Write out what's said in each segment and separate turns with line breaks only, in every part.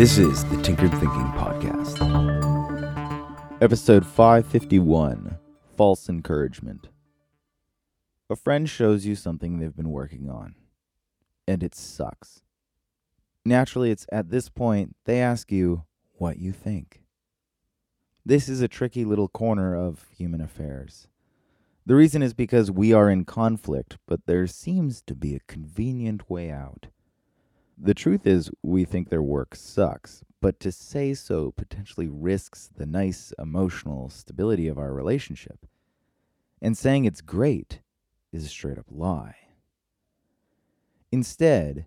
This is the Tinkered Thinking Podcast. Episode 551 False Encouragement. A friend shows you something they've been working on, and it sucks. Naturally, it's at this point they ask you what you think. This is a tricky little corner of human affairs. The reason is because we are in conflict, but there seems to be a convenient way out. The truth is, we think their work sucks, but to say so potentially risks the nice emotional stability of our relationship. And saying it's great is a straight up lie. Instead,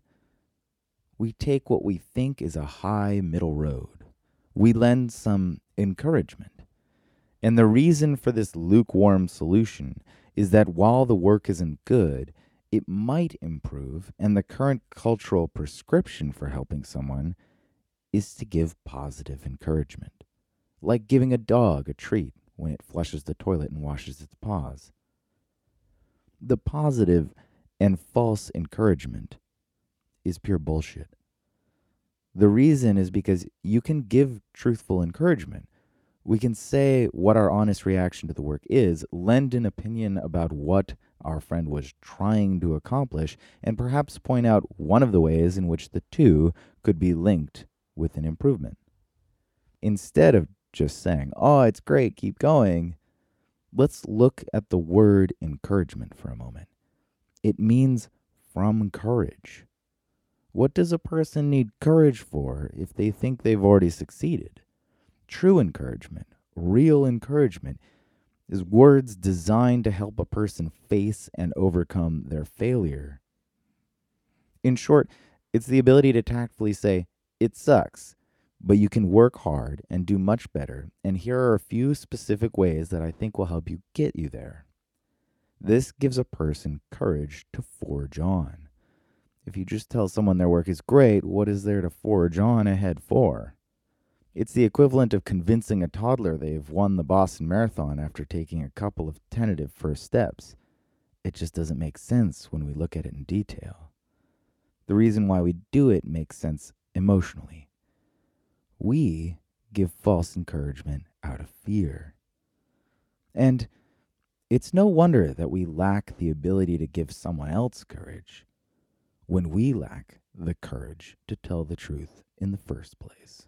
we take what we think is a high middle road. We lend some encouragement. And the reason for this lukewarm solution is that while the work isn't good, it might improve, and the current cultural prescription for helping someone is to give positive encouragement, like giving a dog a treat when it flushes the toilet and washes its paws. The positive and false encouragement is pure bullshit. The reason is because you can give truthful encouragement. We can say what our honest reaction to the work is, lend an opinion about what our friend was trying to accomplish, and perhaps point out one of the ways in which the two could be linked with an improvement. Instead of just saying, Oh, it's great, keep going, let's look at the word encouragement for a moment. It means from courage. What does a person need courage for if they think they've already succeeded? True encouragement, real encouragement, is words designed to help a person face and overcome their failure. In short, it's the ability to tactfully say, It sucks, but you can work hard and do much better, and here are a few specific ways that I think will help you get you there. This gives a person courage to forge on. If you just tell someone their work is great, what is there to forge on ahead for? It's the equivalent of convincing a toddler they've won the Boston Marathon after taking a couple of tentative first steps. It just doesn't make sense when we look at it in detail. The reason why we do it makes sense emotionally. We give false encouragement out of fear. And it's no wonder that we lack the ability to give someone else courage when we lack the courage to tell the truth in the first place.